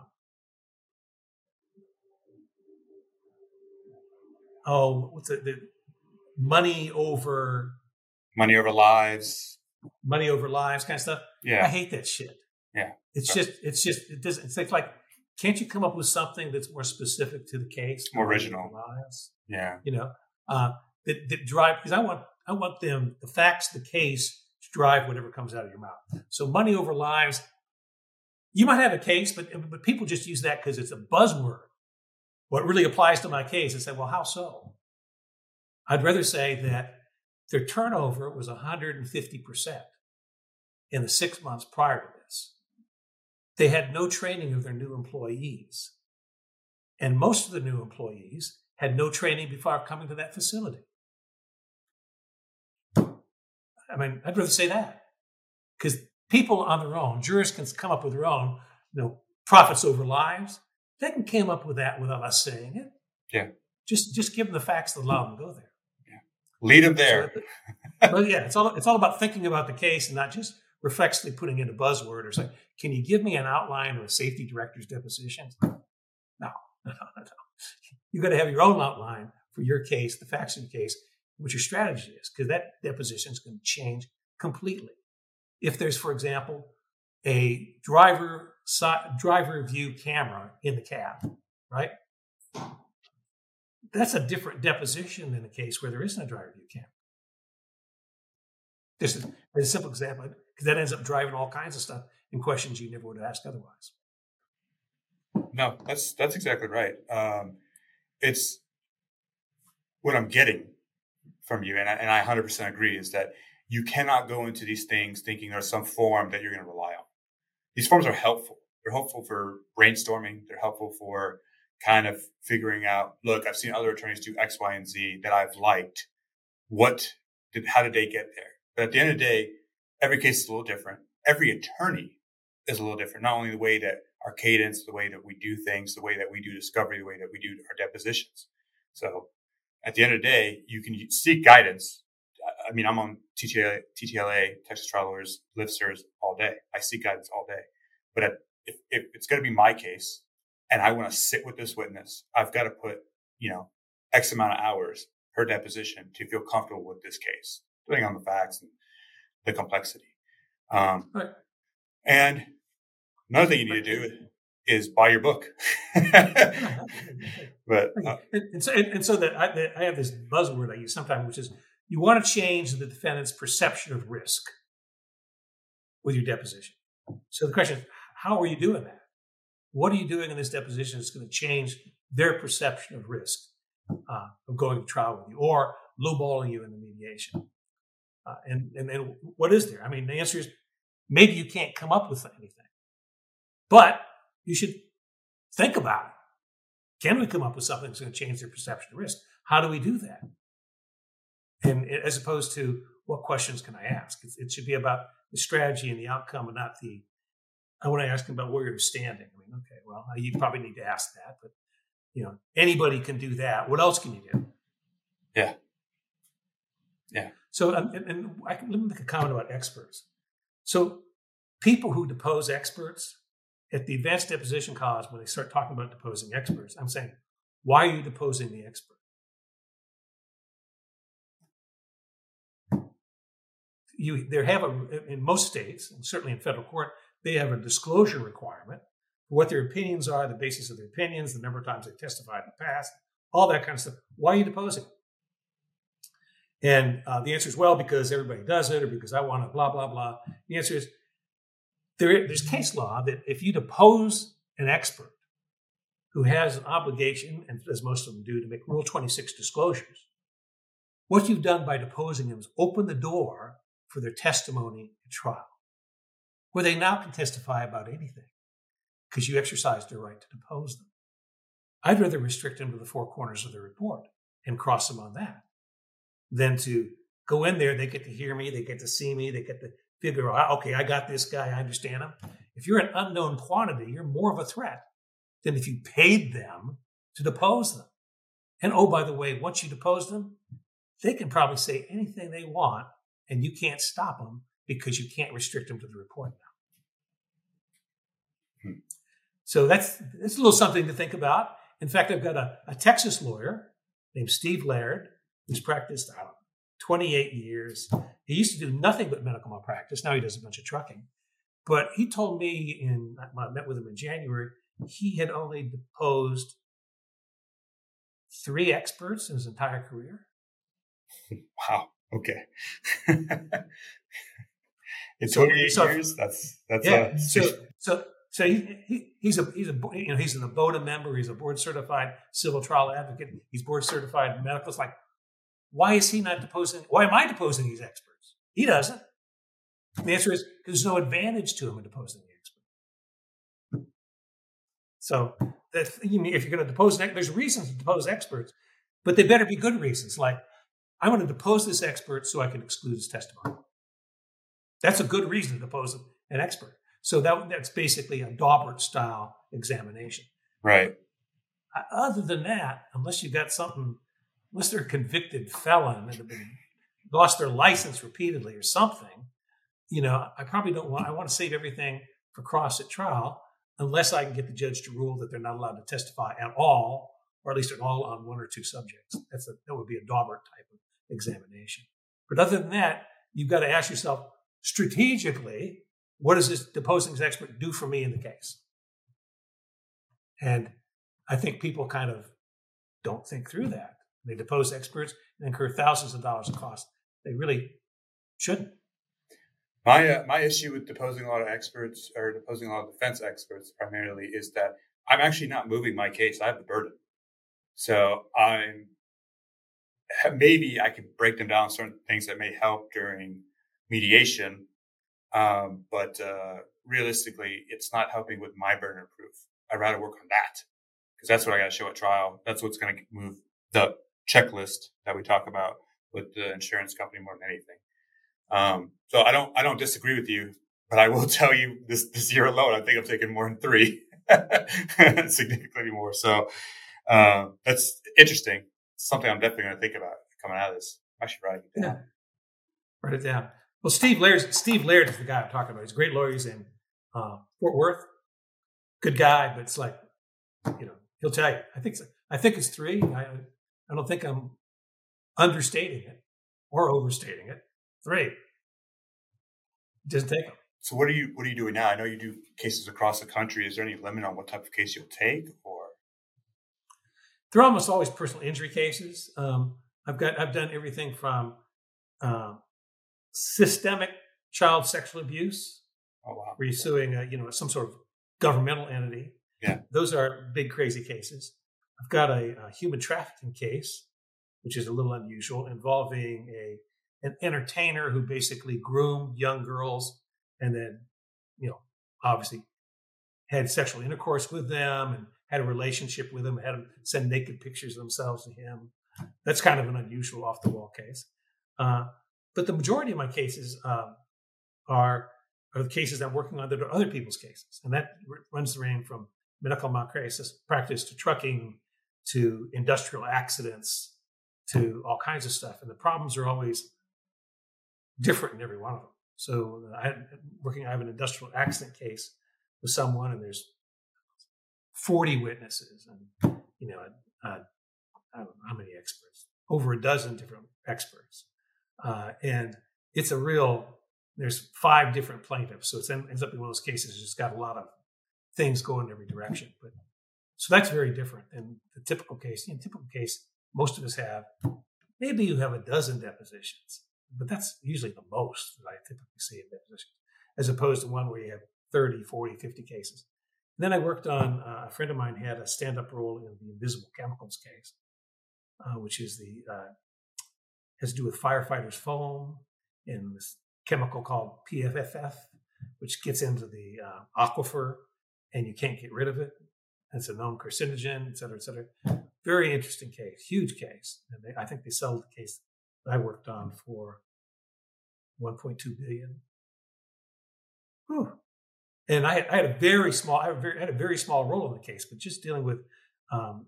oh, what's it? The money over money over lives, money over lives, kind of stuff. Yeah, I hate that shit. Yeah, it's just, it's just, it doesn't. It's like, can't you come up with something that's more specific to the case, more original? Lives? Yeah, you know, uh, that, that drive because I want, I want them the facts, the case drive whatever comes out of your mouth. So money over lives, you might have a case, but but people just use that because it's a buzzword. What really applies to my case is say, well, how so? I'd rather say that their turnover was 150% in the six months prior to this. They had no training of their new employees. And most of the new employees had no training before coming to that facility. I mean, I'd rather say that because people on their own, jurists can come up with their own, you know, profits over lives. They can come up with that without us saying it. Yeah. Just just give them the facts that allow them to go there. Yeah. Lead them there. Well, yeah, it's all it's all about thinking about the case and not just reflexively putting in a buzzword or saying, "Can you give me an outline of a safety director's deposition?" No, no, no, no. You got to have your own outline for your case, the facts of your case, what your strategy is, because that deposition is going to change completely. If there's, for example, a driver driver view camera in the cab, right? That's a different deposition than a case where there isn't a driver view camera. Just as a simple example, because that ends up driving all kinds of stuff and questions you never would have asked otherwise. No, that's that's exactly right. Um, it's what I'm getting from you, and I, and I 100% agree, is that you cannot go into these things thinking there's some form that you're going to rely on. These forms are helpful. They're helpful for brainstorming. They're helpful for kind of figuring out, look, I've seen other attorneys do X, Y, and Z that I've liked. What did, how did they get there? But at the end of the day, every case is a little different. Every attorney is a little different. Not only the way that our cadence, the way that we do things, the way that we do discovery, the way that we do our depositions. So at the end of the day, you can seek guidance. I mean, I'm on TTLA, TTLA Texas Trial Lawyers, Lifters all day. I seek guidance all day. But at, if, if it's going to be my case and I want to sit with this witness, I've got to put, you know, X amount of hours per deposition to feel comfortable with this case, depending on the facts and the complexity. Um, right. And another thing you need to do is buy your book. but uh, and, and, so, and, and so that I, I, have this buzzword I use sometimes, which is you want to change the defendant's perception of risk with your deposition. So the question is, how are you doing that? What are you doing in this deposition that's going to change their perception of risk uh, of going to trial with you or lowballing you in the mediation? Uh, and and then what is there? I mean, the answer is maybe you can't come up with anything, but you should think about it. Can we come up with something that's going to change their perception of risk? How do we do that? And as opposed to what questions can I ask? It should be about the strategy and the outcome, and not the. I want to ask them about where you're standing. I mean, okay, well, you probably need to ask that, but you know, anybody can do that. What else can you do? Yeah. Yeah. So, um, and, and I can let me make a comment about experts. So, people who depose experts at the advanced deposition college, when they start talking about deposing experts, I'm saying, why are you deposing the expert? You, there have a in most states, and certainly in federal court, they have a disclosure requirement for what their opinions are, the basis of their opinions, the number of times they testified in the past, all that kind of stuff. Why are you deposing? And uh, the answer is well because everybody does it, or because I want to blah blah blah. The answer is there, there's case law that if you depose an expert who has an obligation, and as most of them do, to make Rule 26 disclosures, what you've done by deposing them is open the door for their testimony at trial, where they now can testify about anything because you exercised their right to depose them. I'd rather restrict them to the four corners of the report and cross them on that than to go in there. They get to hear me, they get to see me, they get to figure out, okay, I got this guy, I understand him. If you're an unknown quantity, you're more of a threat than if you paid them to depose them. And oh, by the way, once you depose them, they can probably say anything they want, and you can't stop them because you can't restrict them to the report now. Hmm. So that's, that's a little something to think about. In fact, I've got a, a Texas lawyer named Steve Laird who's practiced, I don't know, 28 years. He used to do nothing but medical malpractice. Now he does a bunch of trucking. But he told me in I met with him in January, he had only deposed three experts in his entire career. Wow. Okay. in 28 so, years, that's that's yeah. A, so so so he, he, he's a he's a you know he's an ABOTA member. He's a board certified civil trial advocate. He's board certified medical. It's like why is he not deposing? Why am I deposing these experts? He doesn't. The answer is because there's no advantage to him in deposing the expert. So that, if you're going to depose, there's reasons to depose experts, but they better be good reasons. Like I'm going to depose this expert so I can exclude his testimony. That's a good reason to depose an expert. So that, that's basically a Daubert style examination. Right. Uh, other than that, unless you've got something unless they're a convicted felon and have been lost their license repeatedly or something, you know, I probably don't want. I want to save everything for cross at trial unless I can get the judge to rule that they're not allowed to testify at all, or at least at all on one or two subjects. That's a, that would be a Daubert type of examination. But other than that, you've got to ask yourself strategically, what does this deposing expert do for me in the case? And I think people kind of don't think through that. They depose experts and incur thousands of dollars in costs. They really shouldn't. My uh, my issue with deposing a lot of experts or deposing a lot of defense experts primarily is that I'm actually not moving my case. I have the burden, so I'm maybe I could break them down certain things that may help during mediation, um, but uh, realistically, it's not helping with my burden of proof. I'd rather work on that because that's what I got to show at trial. That's what's going to move the checklist that we talk about with the insurance company more than anything. Um, so I don't, I don't disagree with you, but I will tell you this, this year alone, I think I'm taking more than three, significantly more. So, uh, that's interesting. something I'm definitely going to think about coming out of this. I should write it down. Yeah. Write it down. Well, Steve Laird, Steve Laird is the guy I'm talking about. He's great lawyer. He's in uh, Fort Worth. Good guy, but it's like, you know, he'll tell you. I think I think it's three. I I don't think I'm understating it or overstating it. Three. It doesn't take them. So what are you what are you doing now? I know you do cases across the country. Is there any limit on what type of case you'll take, or they're almost always personal injury cases. Um, I've got I've done everything from uh, systemic child sexual abuse, oh wow, where you're suing a, you know some sort of governmental entity. Yeah, those are big crazy cases. I've got a, a human trafficking case, which is a little unusual, involving a an entertainer who basically groomed young girls and then, you know, obviously had sexual intercourse with them and had a relationship with them, had them send naked pictures of themselves to him. That's kind of an unusual off the wall case. Uh, but the majority of my cases um, are, are the cases I'm working on that are other people's cases. And that runs the range from medical malpractice practice to trucking to industrial accidents to all kinds of stuff. And the problems are always different in every one of them. So uh, I working, I have an industrial accident case with someone, and there's 40 witnesses, and you know, I don't know how many experts, over a dozen different experts, uh, and it's a real. There's five different plaintiffs, so it ends up being one of those cases. It's got a lot of things going in every direction, but so that's very different than the typical case. In typical case, most of us have maybe you have a dozen depositions, but that's usually the most that I typically see in depositions, as opposed to one where you have 30, 40, 50 cases. And then I worked on, uh, a friend of mine had a stand up role in the invisible chemicals case, uh, which is the, uh, has to do with firefighters' foam and this chemical called PFFF, which gets into the uh, aquifer and you can't get rid of it. It's a known carcinogen, et cetera, et cetera. Very interesting case, huge case. And they, I think they settled the case that I worked on for 1.2 billion. Whew. And I, I, had a very small, I had a very, had a very, small role in the case, but just dealing with, um,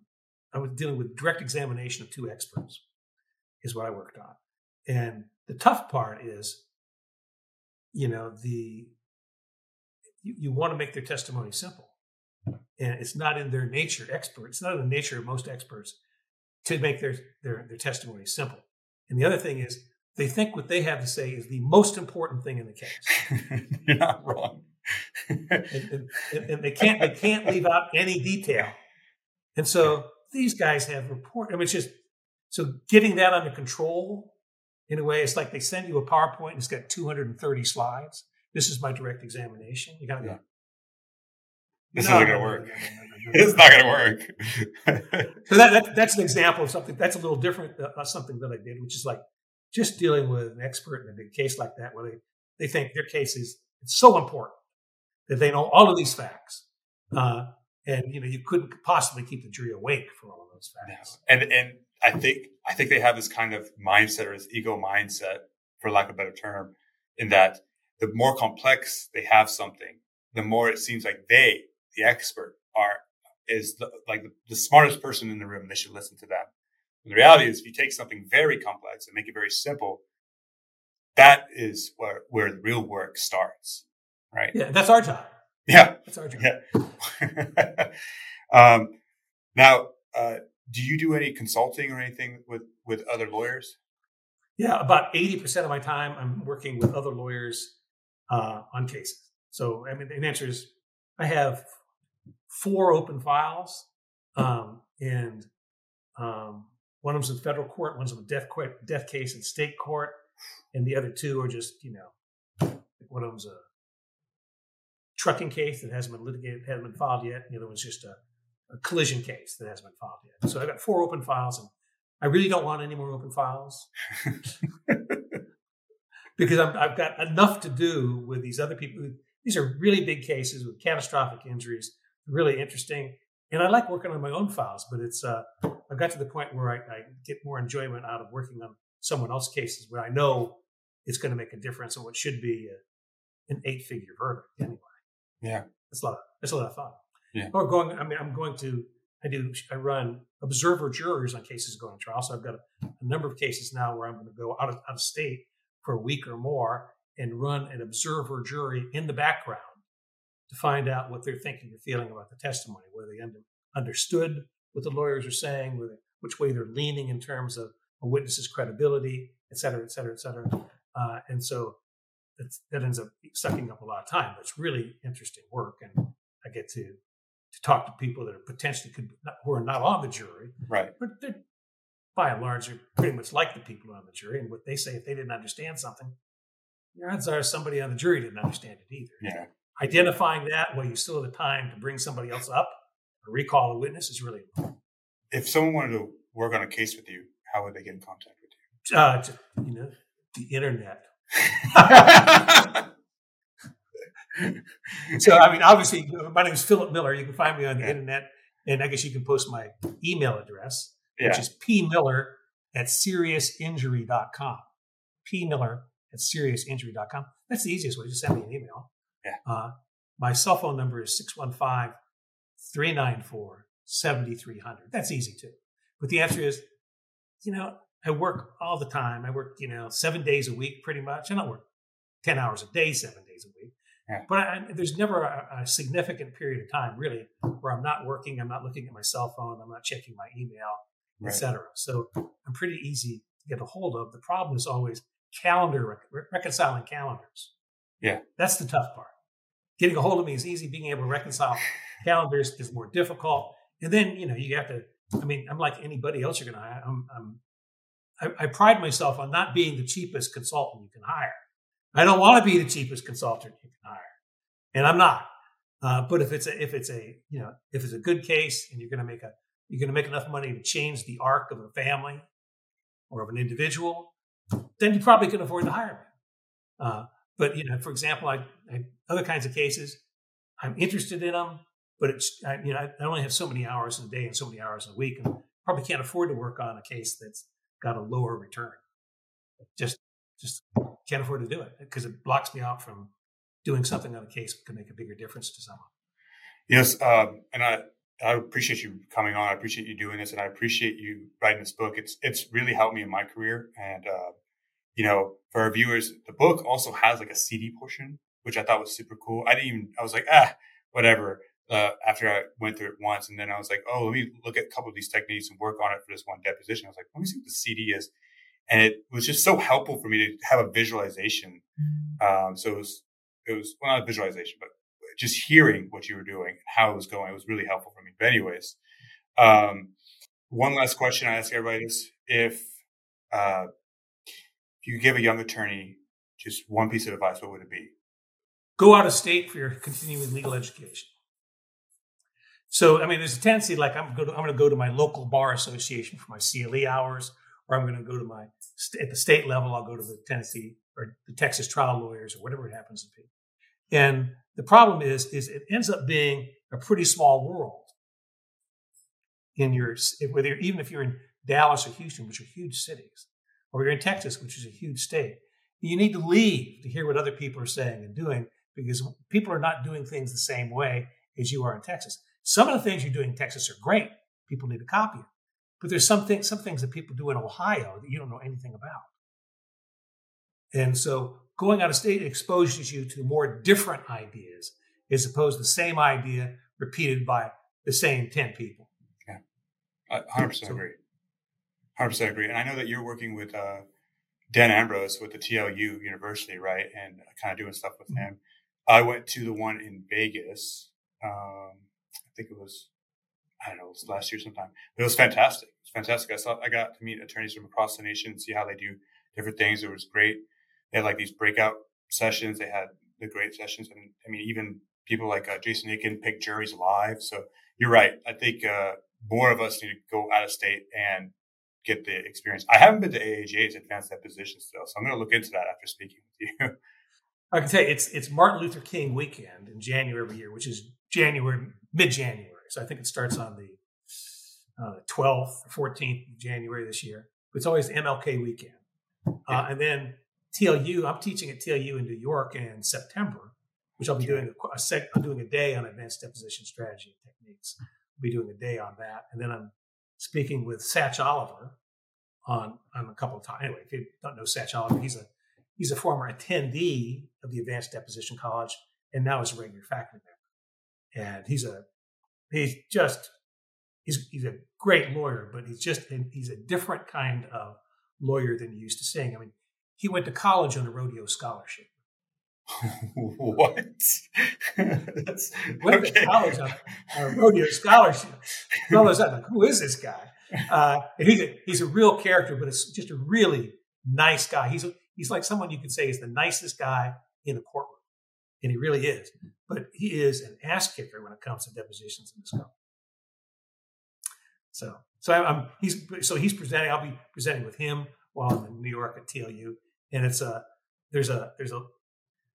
I was dealing with direct examination of two experts, is what I worked on. And the tough part is, you know, the you, you want to make their testimony simple, and it's not in their nature. Expert, it's not in the nature of most experts to make their their their testimony simple. And the other thing is, they think what they have to say is the most important thing in the case. You're not wrong. and, and, and, they can't they can't leave out any detail. And so these guys have report. I mean, it's just so getting that under control in a way. It's like they send you a PowerPoint and it's got 230 slides. This is my direct examination. You got to yeah. This no, isn't going to work. it's not going to work. so that, that, that's an example of something that's a little different. Uh, something that I did, which is like just dealing with an expert in a big case like that, where they, they think their case is it's so important that they know all of these facts. Uh, and you know you couldn't possibly keep the jury awake for all of those facts. And and I think I think they have this kind of mindset or this ego mindset, for lack of a better term, in that the more complex they have something, the more it seems like they, the expert, are is the, like the, the, smartest person in the room. They should listen to them. And the reality is, if you take something very complex and make it very simple, that is where, where the real work starts, right? Yeah, that's our job. Yeah, that's our job. Yeah. um, now, uh, do you do any consulting or anything with with other lawyers? Yeah, about eighty percent of my time I'm working with other lawyers uh, on cases. So, I mean, the answer is I have four open files, um, and um, one of them's in federal court, one's in a death death case in state court, and the other two are just you know, one of them's a trucking case that hasn't been litigated, hasn't been filed yet. And the other one's just a, a collision case that hasn't been filed yet. So I've got four open files, and I really don't want any more open files because i have got enough to do with these other people. These are really big cases with catastrophic injuries, really interesting. And I like working on my own files, but it's uh, I've got to the point where I, I get more enjoyment out of working on someone else's cases where I know it's going to make a difference on what should be a, an eight-figure verdict anyway. Yeah, that's a lot. Of, that's a lot of fun. Yeah. Or going. I mean, I'm going to. I do. I run observer jurors on cases going to trial. So I've got a, a number of cases now where I'm going to go out of, out of state for a week or more and run an observer jury in the background to find out what they're thinking or feeling about the testimony, whether they under, understood what the lawyers are saying, whether, which way they're leaning in terms of a witness's credibility, et cetera, et cetera, et cetera. Uh, and so that ends up sucking up a lot of time. But it's really interesting work, and I get to to talk to people that are potentially could not, who are not on the jury, right? But they're by and large are pretty much like the people on the jury, and what they say if they didn't understand something, your odds are somebody on the jury didn't understand it either. Yeah. Identifying that while you still have the time to bring somebody else up or recall a witness is really important. If someone wanted to work on a case with you, how would they get in contact with you? Uh, you know, the internet. so, I mean, obviously, my name is Philip Miller. You can find me on the yeah. internet, and I guess you can post my email address, yeah. which is pmiller at seriousinjury.com. pmiller at seriousinjury.com. That's the easiest way. Just send me an email. Yeah. Uh, my cell phone number is 615 394 7300. That's easy too. But the answer is, you know, I work all the time. I work, you know, seven days a week pretty much. And I don't work 10 hours a day, seven days a week. Yeah. But I, there's never a, a, significant period of time really where I'm not working, I'm not looking at my cell phone, I'm not checking my email, right. etc. So I'm pretty easy to get a hold of. The problem is always calendar re- reconciling calendars. Yeah, that's the tough part. Getting a hold of me is easy. Being able to reconcile calendars is more difficult. And then you know you have to. I mean, I'm like anybody else you're going to hire. I'm, I'm I, I pride myself on not being the cheapest consultant you can hire. I don't want to be the cheapest consultant you can hire, and I'm not. Uh, but if it's a if it's a you know if it's a good case and you're going to make a you're going to make enough money to change the arc of a family or of an individual, then you probably can afford to hire me. Uh, but you know, for example, I, I, other kinds of cases, I'm interested in them, but it's I, you know I only have so many hours in a day and so many hours in a week, and probably can't afford to work on a case that's got a lower return. Just just can't afford to do it because it blocks me out from doing something on a case that can make a bigger difference to someone. Yes, um, and I I appreciate you coming on. I appreciate you doing this, and I appreciate you writing this book. It's it's really helped me in my career, and uh, you know, for our viewers, the book also has like a CD portion, which I thought was super cool. I didn't even I was like ah whatever. Uh, after I went through it once, and then I was like, oh, let me look at a couple of these techniques and work on it for this one deposition. I was like, let me see what the CD is and it was just so helpful for me to have a visualization. Mm. Um, so it was, it was well, not a visualization, but just hearing what you were doing and how it was going. It was really helpful for me. But anyways, um, one last question I ask everybody is if, uh, if you give a young attorney just one piece of advice, what would it be? Go out of state for your continuing legal education. So, I mean, there's a tendency like I'm going to, I'm going to go to my local bar association for my CLE hours or I'm going to go to my at the state level. I'll go to the Tennessee or the Texas trial lawyers or whatever it happens to be. And the problem is, is it ends up being a pretty small world. In your whether even if you're in Dallas or Houston, which are huge cities, or you're in Texas, which is a huge state, you need to leave to hear what other people are saying and doing because people are not doing things the same way as you are in Texas. Some of the things you're doing in Texas are great. People need to copy it. but there's some things, some things that people do in Ohio that you don't know anything about. And so going out of state exposes you to more different ideas as opposed to the same idea repeated by the same 10 people. Yeah, I 100% so, agree. 100% agree. And I know that you're working with uh, Dan Ambrose with the TLU University, right? And kind of doing stuff with mm-hmm. him. I went to the one in Vegas. Um, I think it was, I don't know, it was last year sometime. But it was fantastic. It was fantastic. I saw, I got to meet attorneys from across the nation and see how they do different things. It was great. They had like these breakout sessions. They had the great sessions. And I mean, even people like uh, Jason Itkin pick juries live. So you're right. I think uh, more of us need to go out of state and get the experience. I haven't been to AAJ's advanced deposition still, so I'm going to look into that after speaking with you. I can tell you, it's it's Martin Luther King weekend in January every year, which is January mid January. So I think it starts on the uh, 12th, 14th of January this year. It's always MLK weekend, uh, and then TLU. I'm teaching at TLU in New York in September, which I'll be doing a, a sec, I'm doing a day on advanced deposition strategy and techniques. I'll be doing a day on that, and then I'm speaking with Sach Oliver on on a couple of times. Anyway, if you don't know Sach Oliver, he's a he's a former attendee of the Advanced Deposition College and now is a regular faculty member. And he's a he's just he's he's a great lawyer, but he's just he's a different kind of lawyer than you used to seeing. I mean, he went to college on a rodeo scholarship. what? That's, went okay. college a, a rodeo scholarship. Fellows, I'm like, who is this guy? Uh, and he's a, he's a real character, but it's just a really nice guy. He's a, he's like someone you could say is the nicest guy in the courtroom, and he really is. But he is an ass kicker when it comes to depositions in this company. So, so I'm he's so he's presenting. I'll be presenting with him while I'm in New York at TLU, and it's a there's a there's a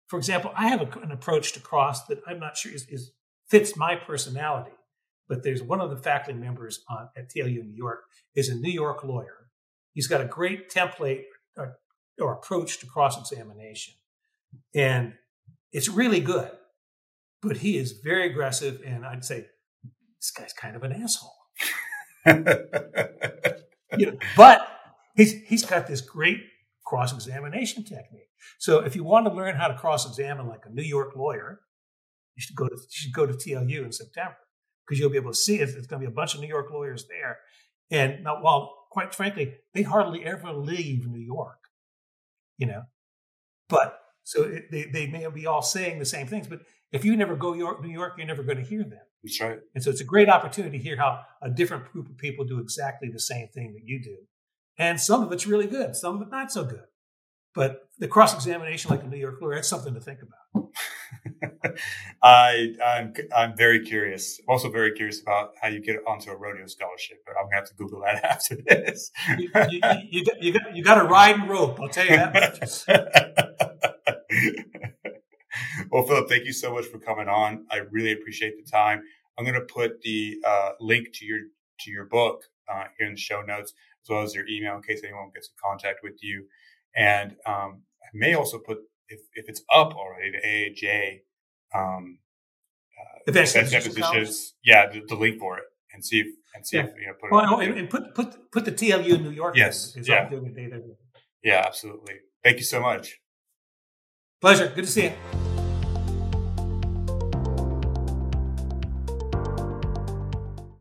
for example, I have a, an approach to cross that I'm not sure is, is fits my personality. But there's one of the faculty members on, at TLU New York is a New York lawyer. He's got a great template or, or approach to cross examination, and it's really good. But he is very aggressive, and I'd say this guy's kind of an asshole. you know, but he's he's got this great cross examination technique. So if you want to learn how to cross examine like a New York lawyer, you should go to you should go to TLU in September because you'll be able to see it. It's going to be a bunch of New York lawyers there, and now, while quite frankly, they hardly ever leave New York, you know, but so it, they they may be all saying the same things, but if you never go York, New York, you're never going to hear them. That's right. And so it's a great opportunity to hear how a different group of people do exactly the same thing that you do. And some of it's really good, some of it not so good. But the cross examination, like the New York lawyer, that's something to think about. I, I'm, I'm very curious. I'm also very curious about how you get onto a rodeo scholarship, but I'm going to have to Google that after this. you, you, you, got, you, got, you got to ride and rope, I'll tell you that well, Philip, thank you so much for coming on. I really appreciate the time. I'm going to put the uh, link to your to your book uh, here in the show notes, as well as your email in case anyone gets in contact with you. And um, I may also put, if, if it's up already, the AAJ um, uh, advanced depositions, yeah, the, the, link for it, and see if and see yeah. if you know put well, and, and, put put put the TLU in New York. Yes, yeah, yeah, absolutely. Thank you so much. Pleasure. Good to see you.